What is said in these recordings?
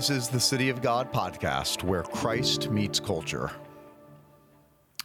This is the City of God podcast where Christ meets culture.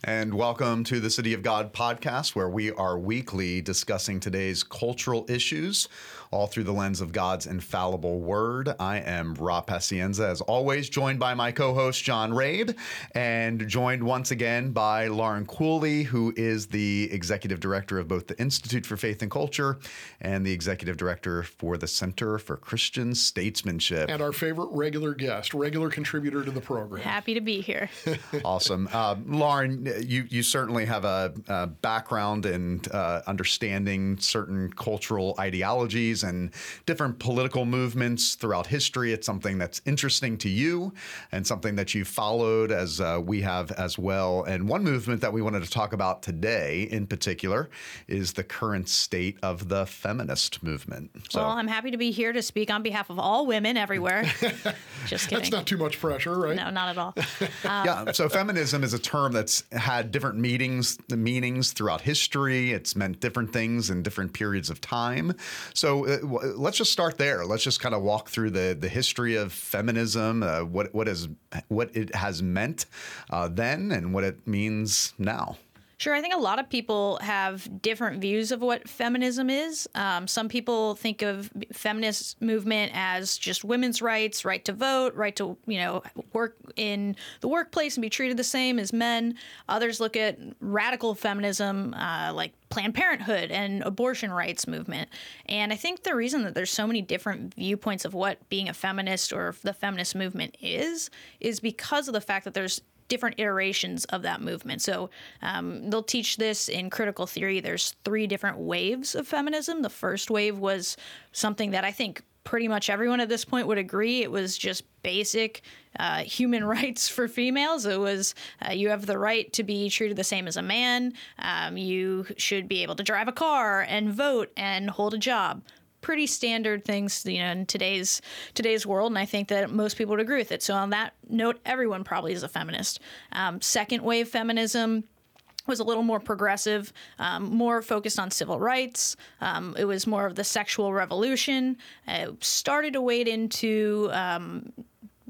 And welcome to the City of God podcast, where we are weekly discussing today's cultural issues, all through the lens of God's infallible word. I am Rob Pacienza, as always, joined by my co host, John Rabe, and joined once again by Lauren Cooley, who is the executive director of both the Institute for Faith and Culture and the executive director for the Center for Christian Statesmanship. And our favorite regular guest, regular contributor to the program. Happy to be here. awesome. Uh, Lauren, you you certainly have a, a background in uh, understanding certain cultural ideologies and different political movements throughout history. It's something that's interesting to you and something that you've followed as uh, we have as well. And one movement that we wanted to talk about today, in particular, is the current state of the feminist movement. So, well, I'm happy to be here to speak on behalf of all women everywhere. Just kidding. That's not too much pressure, right? No, not at all. Um, yeah. So feminism is a term that's had different different meanings, meanings throughout history. It's meant different things in different periods of time. So uh, w- let's just start there. Let's just kind of walk through the the history of feminism, uh, what what is what it has meant uh, then, and what it means now. Sure. I think a lot of people have different views of what feminism is. Um, some people think of feminist movement as just women's rights, right to vote, right to you know work in the workplace and be treated the same as men. Others look at radical feminism, uh, like Planned Parenthood and abortion rights movement. And I think the reason that there's so many different viewpoints of what being a feminist or the feminist movement is is because of the fact that there's different iterations of that movement. So um, they'll teach this in critical theory. There's three different waves of feminism. The first wave was something that I think pretty much everyone at this point would agree it was just basic uh, human rights for females. It was uh, you have the right to be treated the same as a man. Um, you should be able to drive a car and vote and hold a job pretty standard things, you know, in today's today's world, and I think that most people would agree with it. So on that note, everyone probably is a feminist. Um, second wave feminism was a little more progressive, um, more focused on civil rights. Um, it was more of the sexual revolution. It started to wade into um,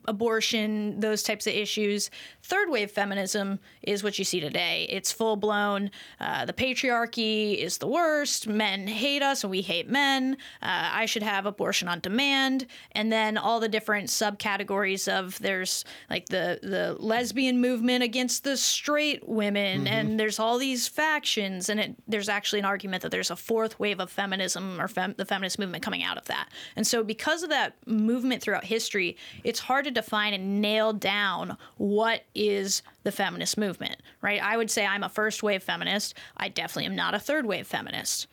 abortion, those types of issues. Third wave feminism is what you see today. It's full blown. Uh, the patriarchy is the worst. Men hate us and we hate men. Uh, I should have abortion on demand. And then all the different subcategories of there's like the the lesbian movement against the straight women, mm-hmm. and there's all these factions. And it, there's actually an argument that there's a fourth wave of feminism or fem, the feminist movement coming out of that. And so because of that movement throughout history, it's hard to define and nail down what is the feminist movement, right? I would say I'm a first wave feminist. I definitely am not a third wave feminist.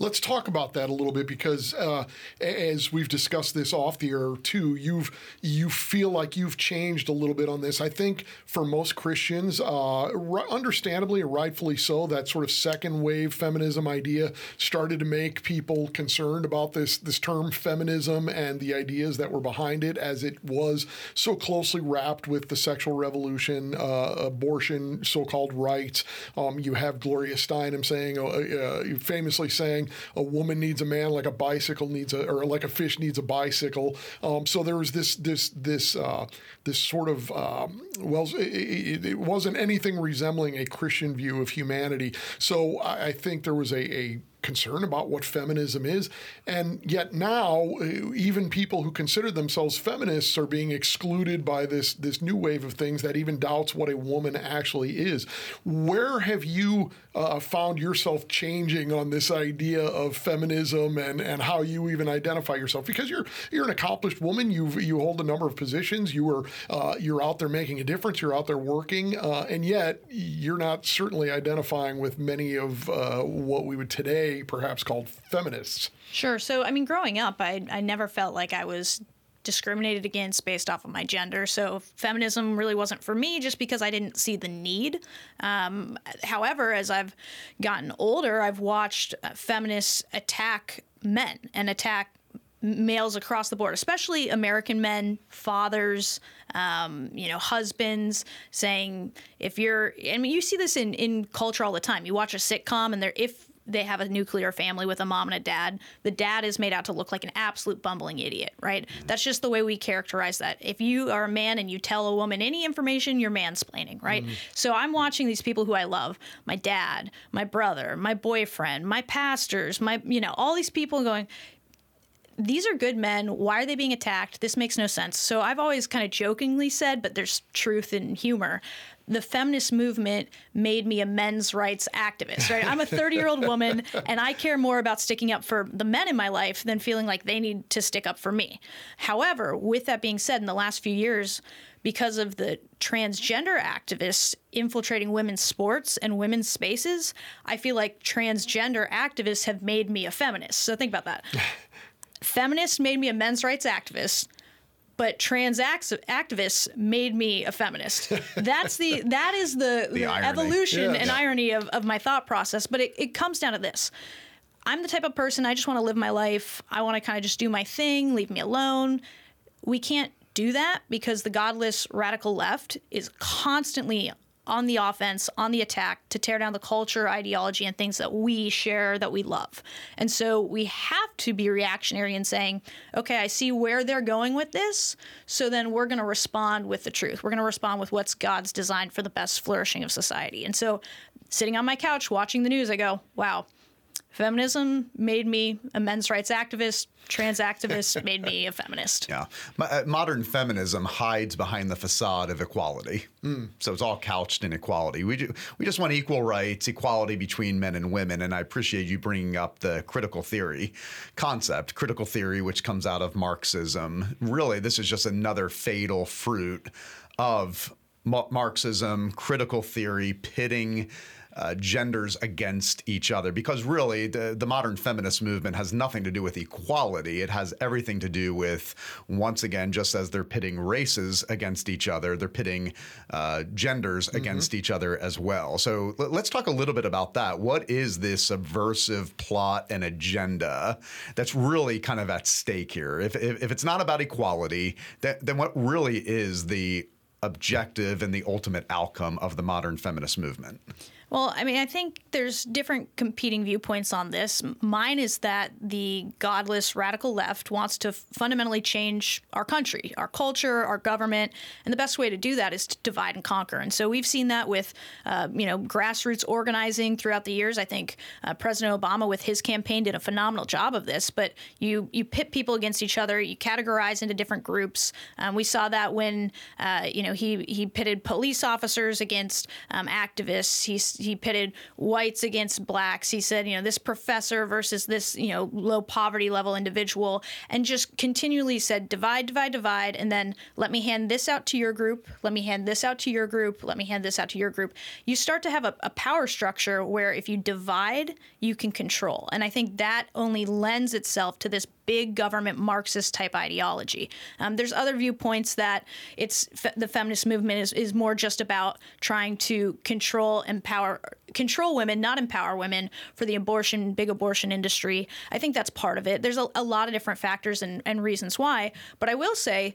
Let's talk about that a little bit because, uh, as we've discussed this off the air too, you've you feel like you've changed a little bit on this. I think for most Christians, uh, understandably or rightfully so, that sort of second wave feminism idea started to make people concerned about this this term feminism and the ideas that were behind it, as it was so closely wrapped with the sexual revolution, uh, abortion, so-called rights. Um, you have Gloria Steinem saying, uh, uh, famously saying a woman needs a man like a bicycle needs a or like a fish needs a bicycle. Um, so there was this this this uh, this sort of um, well, it, it, wasn't anything resembling a Christian view of humanity. So I, I think there was a, a concern about what feminism is. And yet now, uh, even people who consider themselves feminists are being excluded by this, this new wave of things that even doubts what a woman actually is. Where have you uh, found yourself changing on this idea of feminism and, and how you even identify yourself? Because you're you're an accomplished woman. You you hold a number of positions. You are uh, you're out there making a difference. You're out there working, uh, and yet you're not certainly identifying with many of uh, what we would today perhaps called feminists. Sure. So, I mean, growing up, I, I never felt like I was discriminated against based off of my gender. So feminism really wasn't for me just because I didn't see the need. Um, however, as I've gotten older, I've watched uh, feminists attack men and attack males across the board, especially American men, fathers, um, you know, husbands, saying if you're, I mean, you see this in in culture all the time. You watch a sitcom, and there, if they have a nuclear family with a mom and a dad. The dad is made out to look like an absolute bumbling idiot, right? That's just the way we characterize that. If you are a man and you tell a woman any information, you're mansplaining, right? Mm-hmm. So I'm watching these people who I love, my dad, my brother, my boyfriend, my pastors, my you know, all these people going these are good men. Why are they being attacked? This makes no sense. So I've always kind of jokingly said, but there's truth in humor. The feminist movement made me a men's rights activist, right? I'm a 30 year old woman and I care more about sticking up for the men in my life than feeling like they need to stick up for me. However, with that being said, in the last few years, because of the transgender activists infiltrating women's sports and women's spaces, I feel like transgender activists have made me a feminist. So think about that feminists made me a men's rights activist but trans activists made me a feminist. That's the that is the, the, the evolution yeah. and yeah. irony of, of my thought process. But it, it comes down to this. I'm the type of person I just want to live my life. I want to kind of just do my thing, leave me alone. We can't do that because the godless radical left is constantly on the offense, on the attack to tear down the culture, ideology, and things that we share that we love. And so we have to be reactionary in saying, okay, I see where they're going with this. So then we're going to respond with the truth. We're going to respond with what's God's designed for the best flourishing of society. And so sitting on my couch watching the news, I go, wow, Feminism made me a men's rights activist. Trans activist made me a feminist. Yeah. Uh, modern feminism hides behind the facade of equality. Mm. So it's all couched in equality. We, do, we just want equal rights, equality between men and women. And I appreciate you bringing up the critical theory concept, critical theory, which comes out of Marxism. Really, this is just another fatal fruit of Marxism, critical theory, pitting uh, genders against each other because really the, the modern feminist movement has nothing to do with equality. It has everything to do with, once again, just as they're pitting races against each other, they're pitting uh, genders mm-hmm. against each other as well. So l- let's talk a little bit about that. What is this subversive plot and agenda that's really kind of at stake here? If, if, if it's not about equality, that, then what really is the objective and the ultimate outcome of the modern feminist movement? Well, I mean, I think there's different competing viewpoints on this. Mine is that the godless radical left wants to fundamentally change our country, our culture, our government, and the best way to do that is to divide and conquer. And so we've seen that with, uh, you know, grassroots organizing throughout the years. I think uh, President Obama, with his campaign, did a phenomenal job of this. But you you pit people against each other, you categorize into different groups. Um, we saw that when, uh, you know, he he pitted police officers against um, activists. He's he pitted whites against blacks. He said, you know, this professor versus this, you know, low poverty level individual, and just continually said, divide, divide, divide, and then let me hand this out to your group, let me hand this out to your group, let me hand this out to your group. You start to have a, a power structure where if you divide, you can control. And I think that only lends itself to this big government Marxist type ideology. Um, there's other viewpoints that it's fe- the feminist movement is, is more just about trying to control, empower, control women, not empower women for the abortion, big abortion industry. I think that's part of it. There's a, a lot of different factors and, and reasons why. But I will say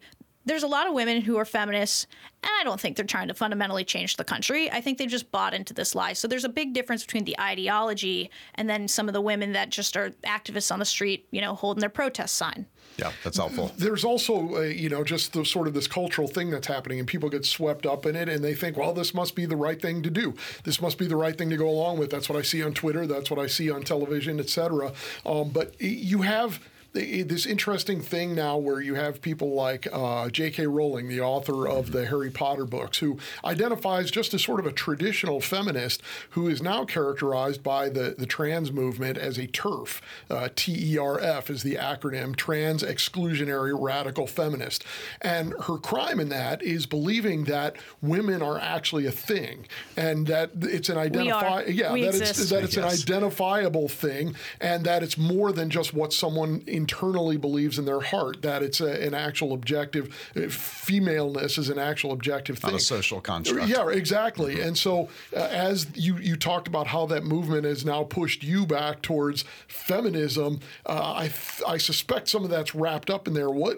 there's a lot of women who are feminists, and I don't think they're trying to fundamentally change the country. I think they've just bought into this lie. So there's a big difference between the ideology and then some of the women that just are activists on the street, you know, holding their protest sign. Yeah, that's helpful. There's also, uh, you know, just the sort of this cultural thing that's happening, and people get swept up in it, and they think, well, this must be the right thing to do. This must be the right thing to go along with. That's what I see on Twitter. That's what I see on television, et cetera. Um, but you have this interesting thing now where you have people like uh, J.K. Rowling, the author of the Harry Potter books, who identifies just as sort of a traditional feminist who is now characterized by the, the trans movement as a TERF. Uh, T E R F is the acronym, Trans Exclusionary Radical Feminist. And her crime in that is believing that women are actually a thing and that it's an identify yeah we that exist. it's that it's an identifiable thing and that it's more than just what someone internally believes in their heart that it's a, an actual objective uh, femaleness is an actual objective thing Not a social construct. yeah exactly. And so uh, as you you talked about how that movement has now pushed you back towards feminism uh, I I suspect some of that's wrapped up in there. What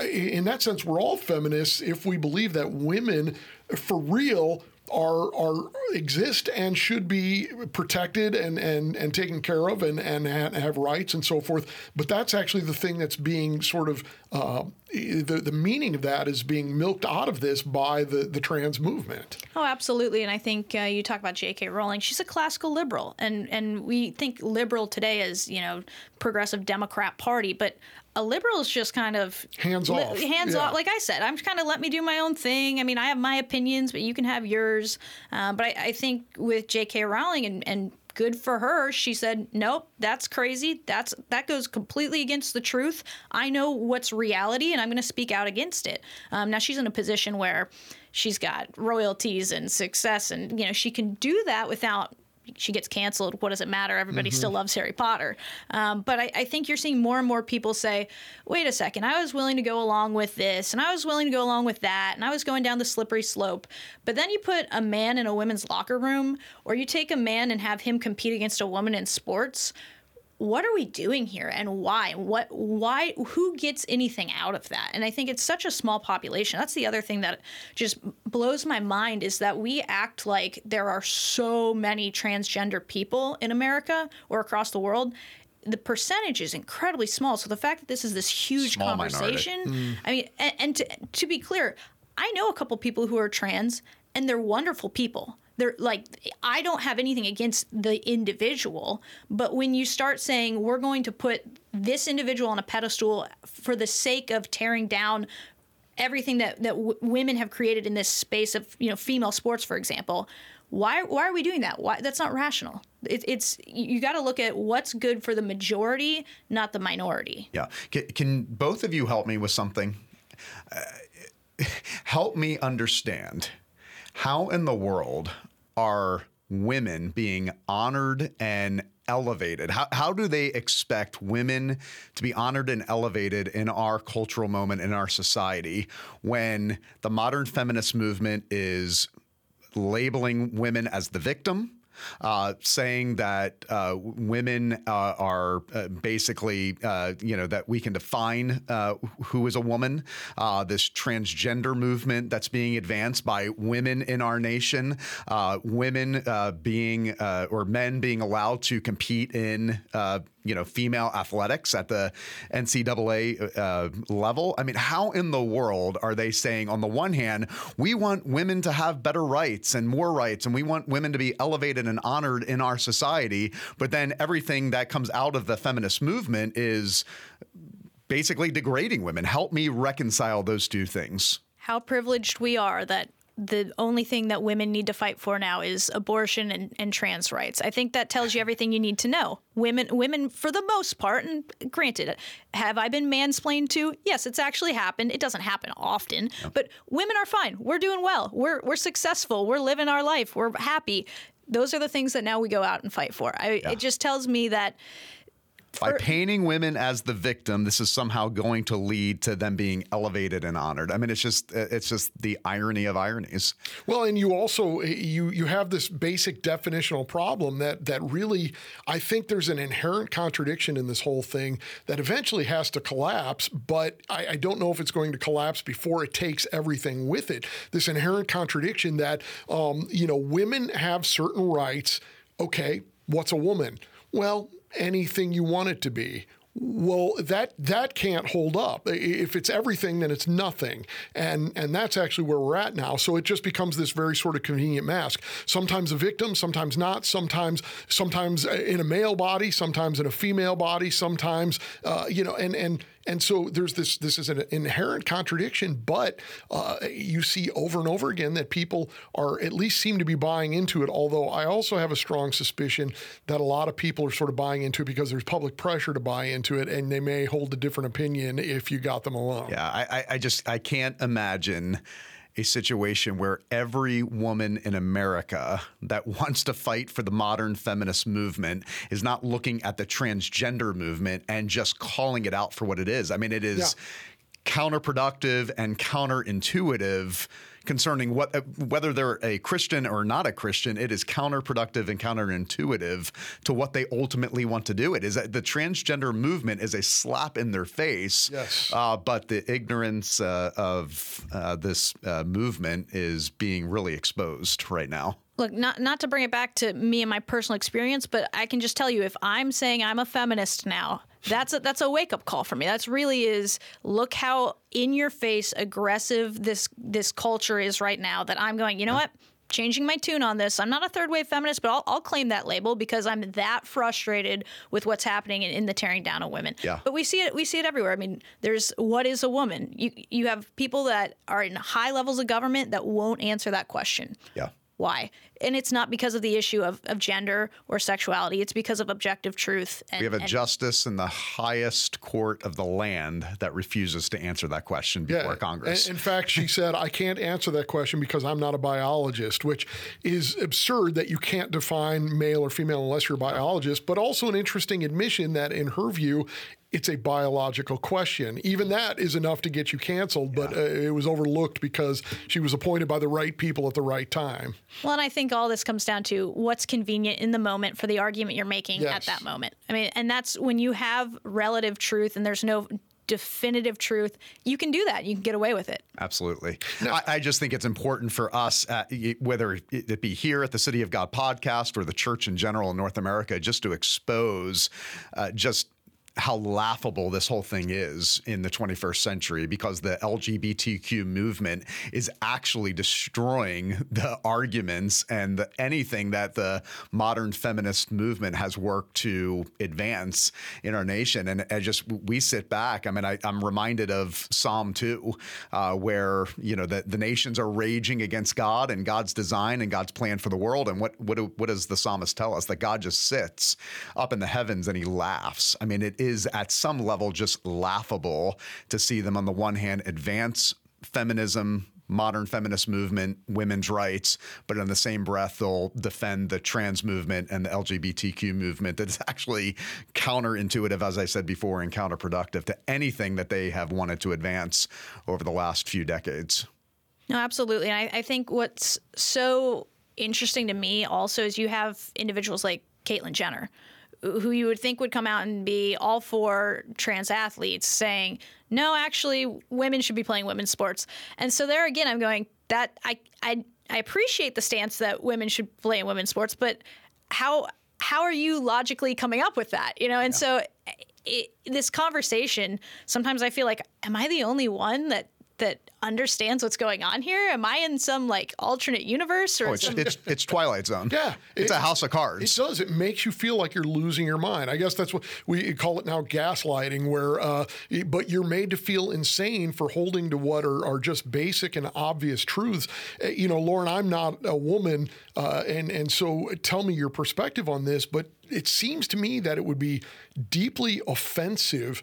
in that sense we're all feminists if we believe that women for real are are exist and should be protected and and and taken care of and and have rights and so forth. But that's actually the thing that's being sort of uh, the the meaning of that is being milked out of this by the the trans movement. Oh, absolutely. And I think uh, you talk about J.K. Rowling. She's a classical liberal, and and we think liberal today is, you know progressive Democrat Party, but a liberal is just kind of hands off. Li- hands yeah. off. Like I said, I'm kind of let me do my own thing. I mean, I have my opinions, but you can have yours. Uh, but I, I, think with J.K. Rowling and, and good for her, she said, "Nope, that's crazy. That's that goes completely against the truth. I know what's reality, and I'm going to speak out against it." Um, now she's in a position where she's got royalties and success, and you know she can do that without she gets canceled. What does it matter? Everybody mm-hmm. still loves Harry Potter. Um, but I, I, think you're seeing more and more people say, wait a second, I was willing to go along with this and I was willing to go along with that and I was going down the slippery slope. But then you put a man in a women's locker room or you take a man and have him compete against a woman in sports what are we doing here and why? What why who gets anything out of that? And i think it's such a small population. That's the other thing that just blows my mind is that we act like there are so many transgender people in america or across the world. The percentage is incredibly small. So the fact that this is this huge small conversation mm. i mean and, and to, to be clear i know a couple people who are trans and they're wonderful people they're like I don't have anything against the individual, but when you start saying we're going to put this individual on a pedestal for the sake of tearing down everything that that w- women have created in this space of you know female sports, for example, why why are we doing that? Why that's not rational. It, it's you got to look at what's good for the majority, not the minority. Yeah. Can, can both of you help me with something? Uh, help me understand how in the world are women being honored and elevated? How, how do they expect women to be honored and elevated in our cultural moment in our society when the modern feminist movement is labeling women as the victim? Uh, saying that uh, women uh, are uh, basically, uh, you know, that we can define uh, who is a woman. this transgender movement that's being advanced by women in our nation, women being or men being allowed to compete in you know female athletics at the NCAA uh, level. I mean, how in the world are they saying on the one hand we want women to have better rights and more rights, and we want women to be elevated and honored in our society, but then everything that comes out of the feminist movement is basically degrading women. Help me reconcile those two things. How privileged we are that the only thing that women need to fight for now is abortion and, and trans rights. I think that tells you everything you need to know. Women, women, for the most part, and granted, have I been mansplained to? Yes, it's actually happened. It doesn't happen often, but women are fine. We're doing well. We're we're successful. We're living our life. We're happy. Those are the things that now we go out and fight for. I, yeah. It just tells me that by painting women as the victim, this is somehow going to lead to them being elevated and honored. I mean, it's just it's just the irony of ironies. Well, and you also you you have this basic definitional problem that that really I think there's an inherent contradiction in this whole thing that eventually has to collapse, but I, I don't know if it's going to collapse before it takes everything with it. This inherent contradiction that um, you know women have certain rights. Okay, what's a woman? Well, anything you want it to be. Well, that that can't hold up. If it's everything, then it's nothing, and and that's actually where we're at now. So it just becomes this very sort of convenient mask. Sometimes a victim, sometimes not. Sometimes sometimes in a male body, sometimes in a female body, sometimes uh, you know, and and and so there's this this is an inherent contradiction, but uh, you see over and over again that people are at least seem to be buying into it. Although I also have a strong suspicion that a lot of people are sort of buying into it because there's public pressure to buy into it, and they may hold a different opinion if you got them alone. Yeah, I, I just I can't imagine a situation where every woman in America that wants to fight for the modern feminist movement is not looking at the transgender movement and just calling it out for what it is. I mean, it is yeah. counterproductive and counterintuitive concerning what uh, whether they're a Christian or not a Christian. It is counterproductive and counterintuitive to what they ultimately want to do. It is that the transgender movement is a slap in their face. Yes. Uh, but the ignorance uh, of uh, this uh, movement is being really exposed right now look not not to bring it back to me and my personal experience but i can just tell you if i'm saying i'm a feminist now that's a, that's a wake up call for me that's really is look how in your face aggressive this this culture is right now that i'm going you know what changing my tune on this. I'm not a third wave feminist, but I'll, I'll, claim that label because I'm that frustrated with what's happening in, in, the tearing down of women. Yeah. But we see it. We see it everywhere. I mean, there's what is a woman? You you have people that are in high levels of government that won't answer that question. Yeah why. And it's not because of the issue of, of gender or sexuality. It's because of objective truth. And, we have a and, justice in the highest court of the land that refuses to answer that question before yeah, Congress. In fact, she said, I can't answer that question because I'm not a biologist, which is absurd that you can't define male or female unless you're a biologist, but also an interesting admission that, in her view, it's a biological question. Even that is enough to get you canceled, but uh, it was overlooked because she was appointed by the right people at the right time. Well, and I think all this comes down to what's convenient in the moment for the argument you're making yes. at that moment. I mean, and that's when you have relative truth and there's no definitive truth, you can do that. You can get away with it. Absolutely. I, I, just think it's important for us, uh, whether it be here at the City of God podcast or the church in general in North America, just to expose uh, just how laughable this whole thing is in the 21st century because the LGBTQ movement is actually destroying the arguments and the, anything that the modern feminist movement has worked to advance in our nation. And I just, we sit back. I mean, I, am reminded of Psalm 2, uh, where, you know, the, the nations are raging against God and God's design and God's plan for the world. And what, what, what does the psalmist tell us? That God just sits up in the heavens and he laughs. I mean, it is at some level just laughable to see them on the one hand advance feminism modern feminist movement, women's rights, but in the same breath, they'll defend the trans movement and the LGBTQ movement that's actually counterintuitive, as I said before, and counterproductive to anything that they have wanted to advance over the last few decades. No, absolutely. And I, I think what's so interesting to me also is you have individuals like Caitlyn Jenner, who you would think would come out and be all for trans athletes saying, no, actually, women should be playing women's sports. And so there again, I'm going, that I, I, I appreciate the stance that women should play in women's sports, but how, how are you logically coming up with that? You know, and yeah. so it, this conversation, sometimes I feel like, am I the only one that that understands what's going on here? Am I in some like alternate universe or? Oh, it's, some... it's, it's Twilight Zone. Yeah, it's it, a house of cards. It does. It makes you feel like you're losing your mind. I guess that's what we call it now, gaslighting. Where, uh, but you're made to feel insane for holding to what are, are just basic and obvious truths. Uh, you know, Lauren, I'm not a woman, uh, and and so tell me your perspective on this. But it seems to me that it would be deeply offensive.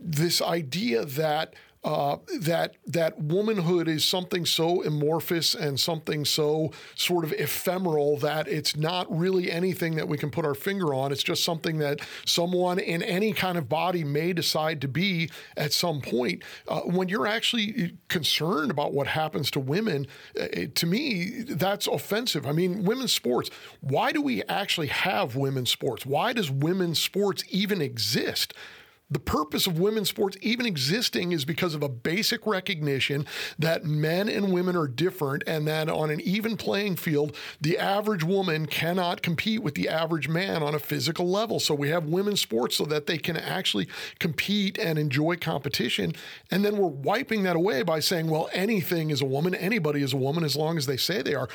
This idea that uh, that that womanhood is something so amorphous and something so sort of ephemeral that it's not really anything that we can put our finger on. It's just something that someone in any kind of body may decide to be at some point. Uh, when you're actually concerned about what happens to women, uh, to me, that's offensive. I mean, women's sports. Why do we actually have women's sports? Why does women's sports even exist? The purpose of women's sports even existing is because of a basic recognition that men and women are different and that on an even playing field, the average woman cannot compete with the average man on a physical level. So we have women's sports so that they can actually compete and enjoy competition. And then we're wiping that away by saying, well, anything is a woman, anybody is a woman as long as they say they are.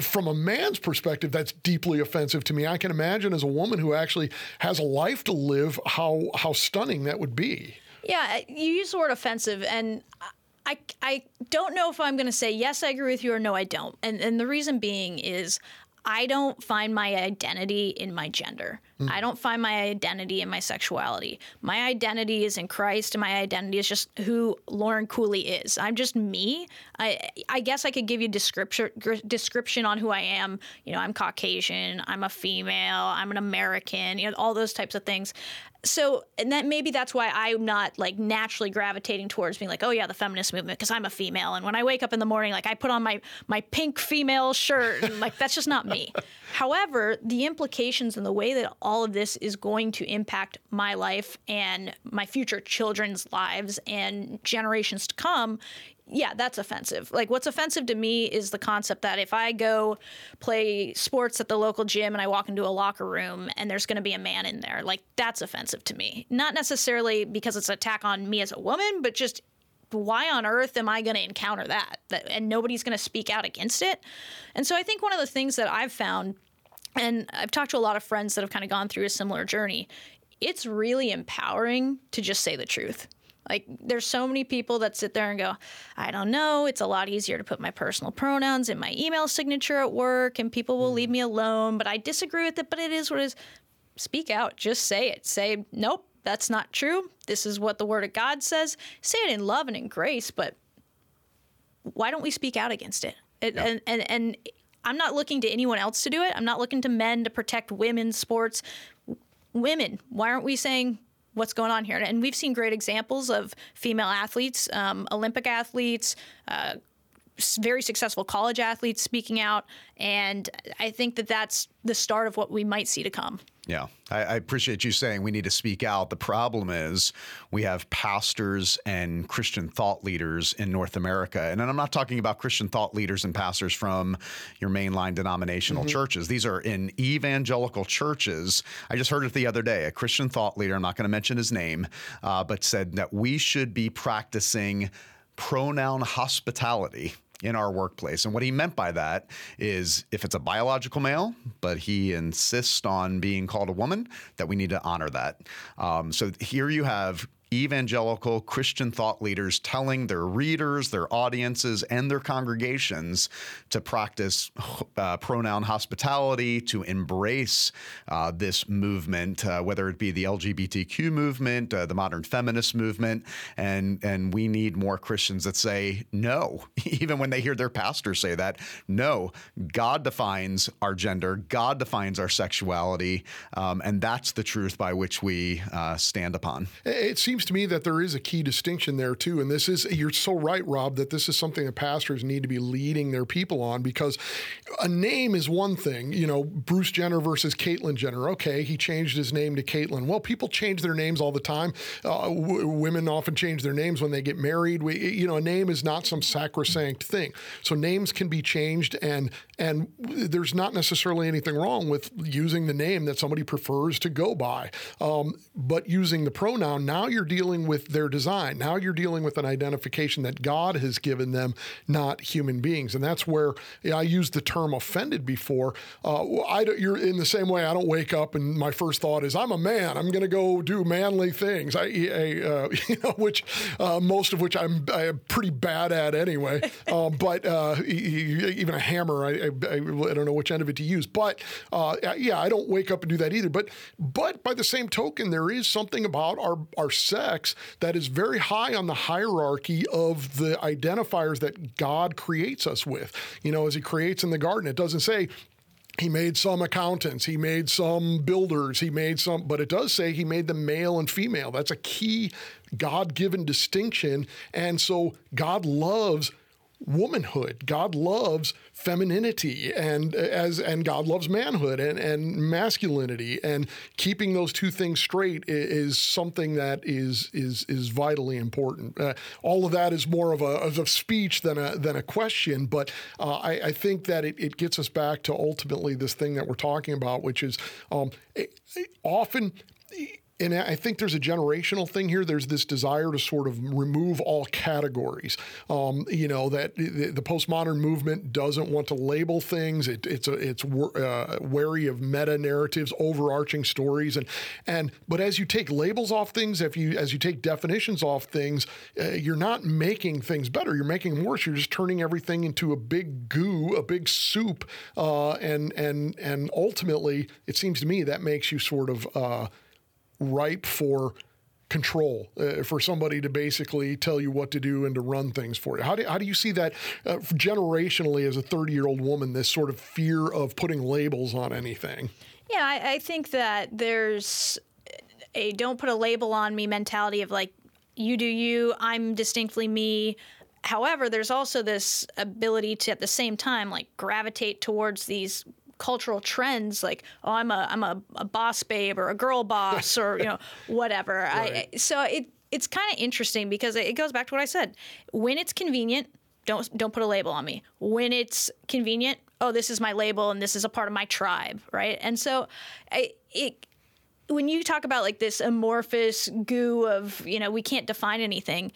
From a man's perspective, that's deeply offensive to me. I can imagine as a woman who actually has a life to live, how, how stunning that would be. Yeah, uh, you use the word offensive, and I, I don't know if I'm going to say yes, I agree with you, or no, I don't. And, and the reason being is I don't find my identity in my gender. Mm. I don't find my identity in my sexuality. My identity is in Christ, and my identity is just who Lauren Cooley is. I'm just me. I I guess I could give you description description on who I am. You know, I'm Caucasian. I'm a female. I'm an American. You know, all those types of things so and that maybe that's why I'm not like naturally gravitating towards being like, oh yeah, the feminist movement because I'm a female, and when I wake up in the morning, like I put on my my pink female shirt, and like that's just not me. However, the implications and the way that all of this is going to impact my life and my future children's lives and generations to come yeah, that's offensive. Like, what's offensive to me is the concept that if I go play sports at the local gym and I walk into a locker room and there's going to be a man in there, like, that's offensive to me. Not necessarily because it's an attack on me as a woman, but just why on earth am I going to encounter that? that and nobody's going to speak out against it. And so I think one of the things that I've found, and I've talked to a lot of friends that have kind of gone through a similar journey, it's really empowering to just say the truth. Like, there's so many people that sit there and go, I don't know. It's a lot easier to put my personal pronouns in my email signature at work, and people will leave mm. me alone. But I disagree with it. But it is what it is. Speak out. Just say it. Say, nope, that's not true. This is what the Word of God says. Say it in love and in grace. But why don't we speak out against it? it yeah. and, and, and I'm not looking to anyone else to do it. I'm not looking to men to protect women's sports. Women, why aren't we saying what's going on here. And we've seen great examples of female athletes, um, Olympic athletes, uh, very successful college athletes speaking out. And I think that that's the start of what we might see to come. Yeah, I, I, appreciate you saying we need to speak out. The problem is we have pastors and Christian thought leaders in North America. And I'm not talking about Christian thought leaders and pastors from your mainline denominational mm-hmm. churches. These are in evangelical churches. I just heard it the other day. A Christian thought leader, I'm not going to mention his name, uh, but said that we should be practicing pronoun hospitality in our workplace. And what he meant by that is if it's a biological male, but he insists on being called a woman, that we need to honor that. Um, so here you have evangelical Christian thought leaders telling their readers, their audiences, and their congregations to practice uh, pronoun hospitality, to embrace uh, this movement, uh, whether it be the LGBTQ movement, uh, the modern feminist movement, and and we need more Christians that say no, even when they hear their pastor say that. No, God defines our gender, God defines our sexuality, um, and that's the truth by which we uh, stand upon. It seems seems to me that there is a key distinction there too. And this is, you're so right, Rob, that this is something that pastors need to be leading their people on because a name is one thing. You know, Bruce Jenner versus Caitlyn Jenner. Okay, he changed his name to Caitlyn. Well, people change their names all the time. Uh, w- women often change their names when they get married. We, you know, a name is not some sacrosanct thing. So names can be changed, and and there's not necessarily anything wrong with using the name that somebody prefers to go by. Um, but using the pronoun, now you're dealing with their design. Now you're dealing with an identification that God has given them, not human beings. And that's where I used the term offended before. Uh, I you're in the same way. I don't wake up and my first thought is I'm a man. I'm going to go do manly things. I, I uh, you know, which uh, most of which I'm, I'm pretty bad at anyway. Uh, but uh, even a hammer, I, I, I, don't know which end of it to use. But uh, yeah, I don't wake up and do that either. But but by the same token, there is something about our our sex that is very high on the hierarchy of the identifiers that God creates us with. You know, as He creates in the garden, it doesn't say he made some accountants, he made some builders, he made some, but it does say he made them male and female. That's a key God given distinction. And so God loves womanhood. God loves femininity and as and God loves manhood and, and masculinity and keeping those two things straight is, something that is is is vitally important. Uh, all of that is more of a, of a speech than a than a question, but uh, I, I, think that it, it, gets us back to ultimately this thing that we're talking about, which is um, often and I think there's a generational thing here. There's this desire to sort of remove all categories. Um, you know that the, the, postmodern movement doesn't want to label things. It, it's a, it's uh, wary of meta narratives, overarching stories, and and but as you take labels off things, if you as you take definitions off things, uh, you're not making things better. You're making them worse. You're just turning everything into a big goo, a big soup, uh, and and and ultimately, it seems to me that makes you sort of uh, ripe for control uh, for somebody to basically tell you what to do and to run things for you. How do, how do you see that uh, generationally as a 30 year old woman, this sort of fear of putting labels on anything? Yeah, I, I think that there's a don't put a label on me mentality of like, you do you, I'm distinctly me. However, there's also this ability to at the same time like gravitate towards these cultural trends like oh i'm a i'm a, a boss babe or a girl boss or you know whatever. Right. I, so it it's kind of interesting because it goes back to what i said. When it's convenient don't don't put a label on me. When it's convenient oh this is my label and this is a part of my tribe right? And so I, it when you talk about like this amorphous goo of you know we can't define anything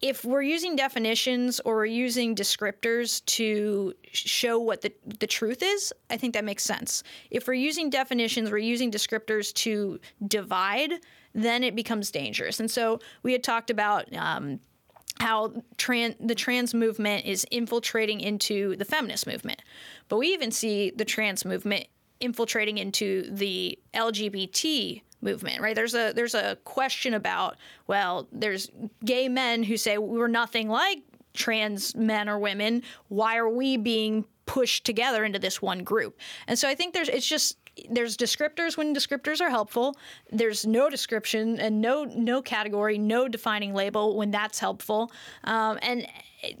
if we're using definitions or we're using descriptors to show what the, the truth is, I think that makes sense. If we're using definitions, we're using descriptors to divide, then it becomes dangerous. And so we had talked about um, how the trans movement is infiltrating into the feminist movement. But we even see the trans movement infiltrating into the LGBT movement, right? There's a there's a question about well, there's gay men who say we're nothing like trans men or women. Why are we being pushed together into this one group? And so I think there's it's just there's descriptors when descriptors are helpful. There's no description and no no category, no defining label when that's helpful. Um, and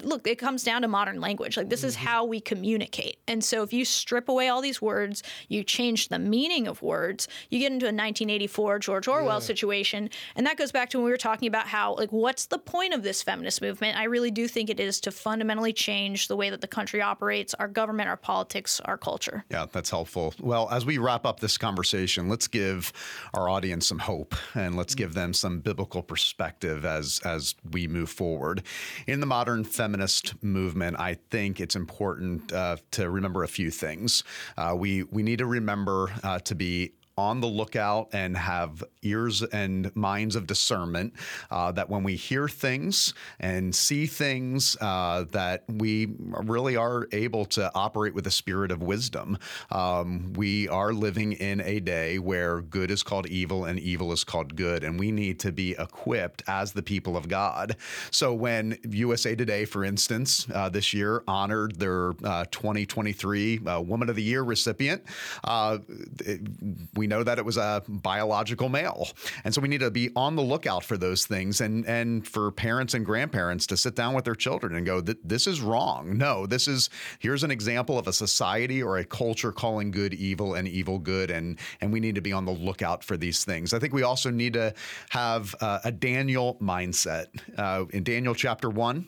look, it comes down to modern language. Like this mm-hmm. is how we communicate. And so if you strip away all these words, you change the meaning of words, you get into a 1984 George Orwell yeah. situation. And that goes back to when we were talking about how like what's the point of this feminist movement? I really do think it is to fundamentally change the way that the country operates, our government, our politics, our culture. Yeah, that's helpful. Well, as we wrap up this conversation, let's give our audience some hope and let's give them some biblical perspective as as we move forward. In the modern feminist movement, I think it's important uh, to remember a few things. Uh, we we need to remember uh, to be on the lookout and have ears and minds of discernment uh, that when we hear things and see things uh, that we really are able to operate with a spirit of wisdom. Um, we are living in a day where good is called evil and evil is called good and we need to be equipped as the people of god. So when usa today for instance uh, this year honored their uh, 2023 uh, woman of the year recipient uh, we we know that it was a biological male. And so we need to be on the lookout for those things and and for parents and grandparents to sit down with their children and go this is wrong. No, this is here's an example of a society or a culture calling good evil and evil good and and we need to be on the lookout for these things. I think we also need to have uh, a Daniel mindset. Uh, in Daniel chapter 1,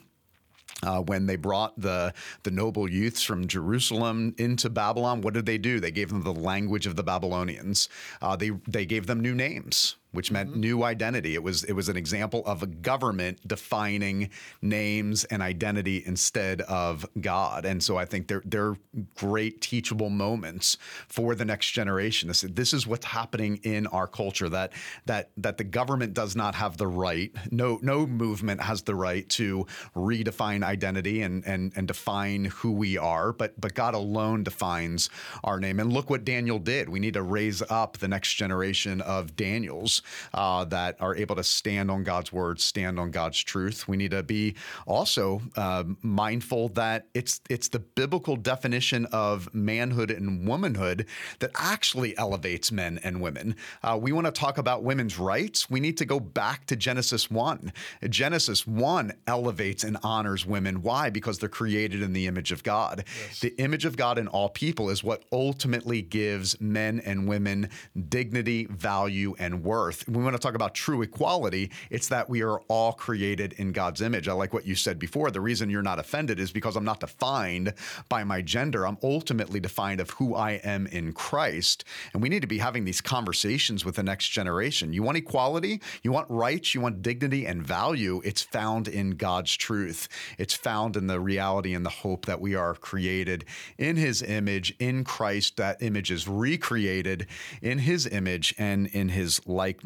uh, when they brought the the noble youths from Jerusalem into Babylon, what did they do? They gave them the language of the Babylonians. Uh, they they gave them new names which meant mm-hmm. new identity. It was it was an example of a government defining names and identity instead of God. And so I think they're they're great teachable moments for the next generation. This, this is what's happening in our culture that that that the government does not have the right. No no movement has the right to redefine identity and and and define who we are, but but God alone defines our name. And look what Daniel did. We need to raise up the next generation of Daniels uh, that are able to stand on God's word, stand on God's truth. We need to be also uh, mindful that it's it's the biblical definition of manhood and womanhood that actually elevates men and women. Uh, we want to talk about women's rights. We need to go back to Genesis one. Genesis one elevates and honors women. Why? Because they're created in the image of God. Yes. The image of God in all people is what ultimately gives men and women dignity, value, and worth we want to talk about true equality, it's that we are all created in God's image. I like what you said before. The reason you're not offended is because I'm not defined by my gender. I'm ultimately defined of who I am in Christ. And we need to be having these conversations with the next generation. You want equality, you want rights, you want dignity and value. It's found in God's truth. It's found in the reality and the hope that we are created in his image, in Christ. That image is recreated in his image and in his likeness.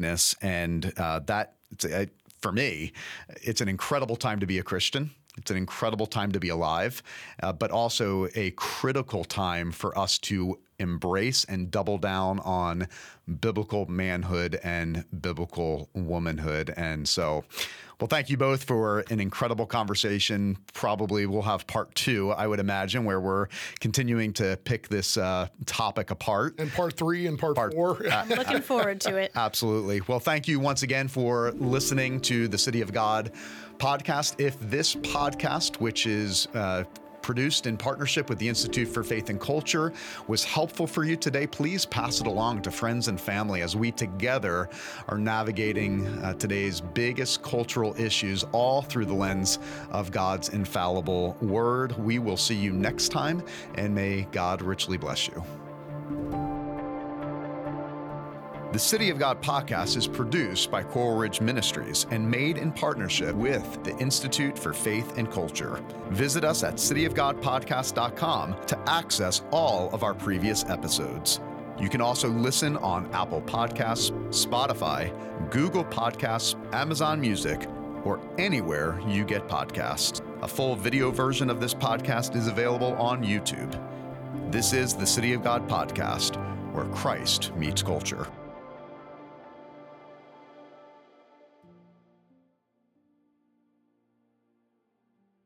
And uh, that, uh, for me, it's an incredible time to be a Christian. It's an incredible time to be alive, uh, but also a critical time for us to embrace and double down on biblical manhood and biblical womanhood. And so, well, thank you both for an incredible conversation. Probably we'll have part two, I would imagine, where we're continuing to pick this uh, topic apart. And part three and part, part four. I'm looking forward to it. Absolutely. Well, thank you once again for listening to the City of God podcast. If this podcast, which is uh, produced in partnership with the Institute for Faith and Culture, was helpful for you today, please pass it along to friends and family as we together are navigating uh, today's biggest cultural issues all through the lens of God's infallible word. We will see you next time, and may God richly bless you. The City of God podcast is produced by Coral Ridge Ministries and made in partnership with the Institute for Faith and Culture. Visit us at cityofgodpodcast.com to access all of our previous episodes. You can also listen on Apple Podcasts, Spotify, Google Podcasts, Amazon Music, or anywhere you get podcasts. A full video version of this podcast is available on YouTube. This is the City of God podcast, where Christ meets culture.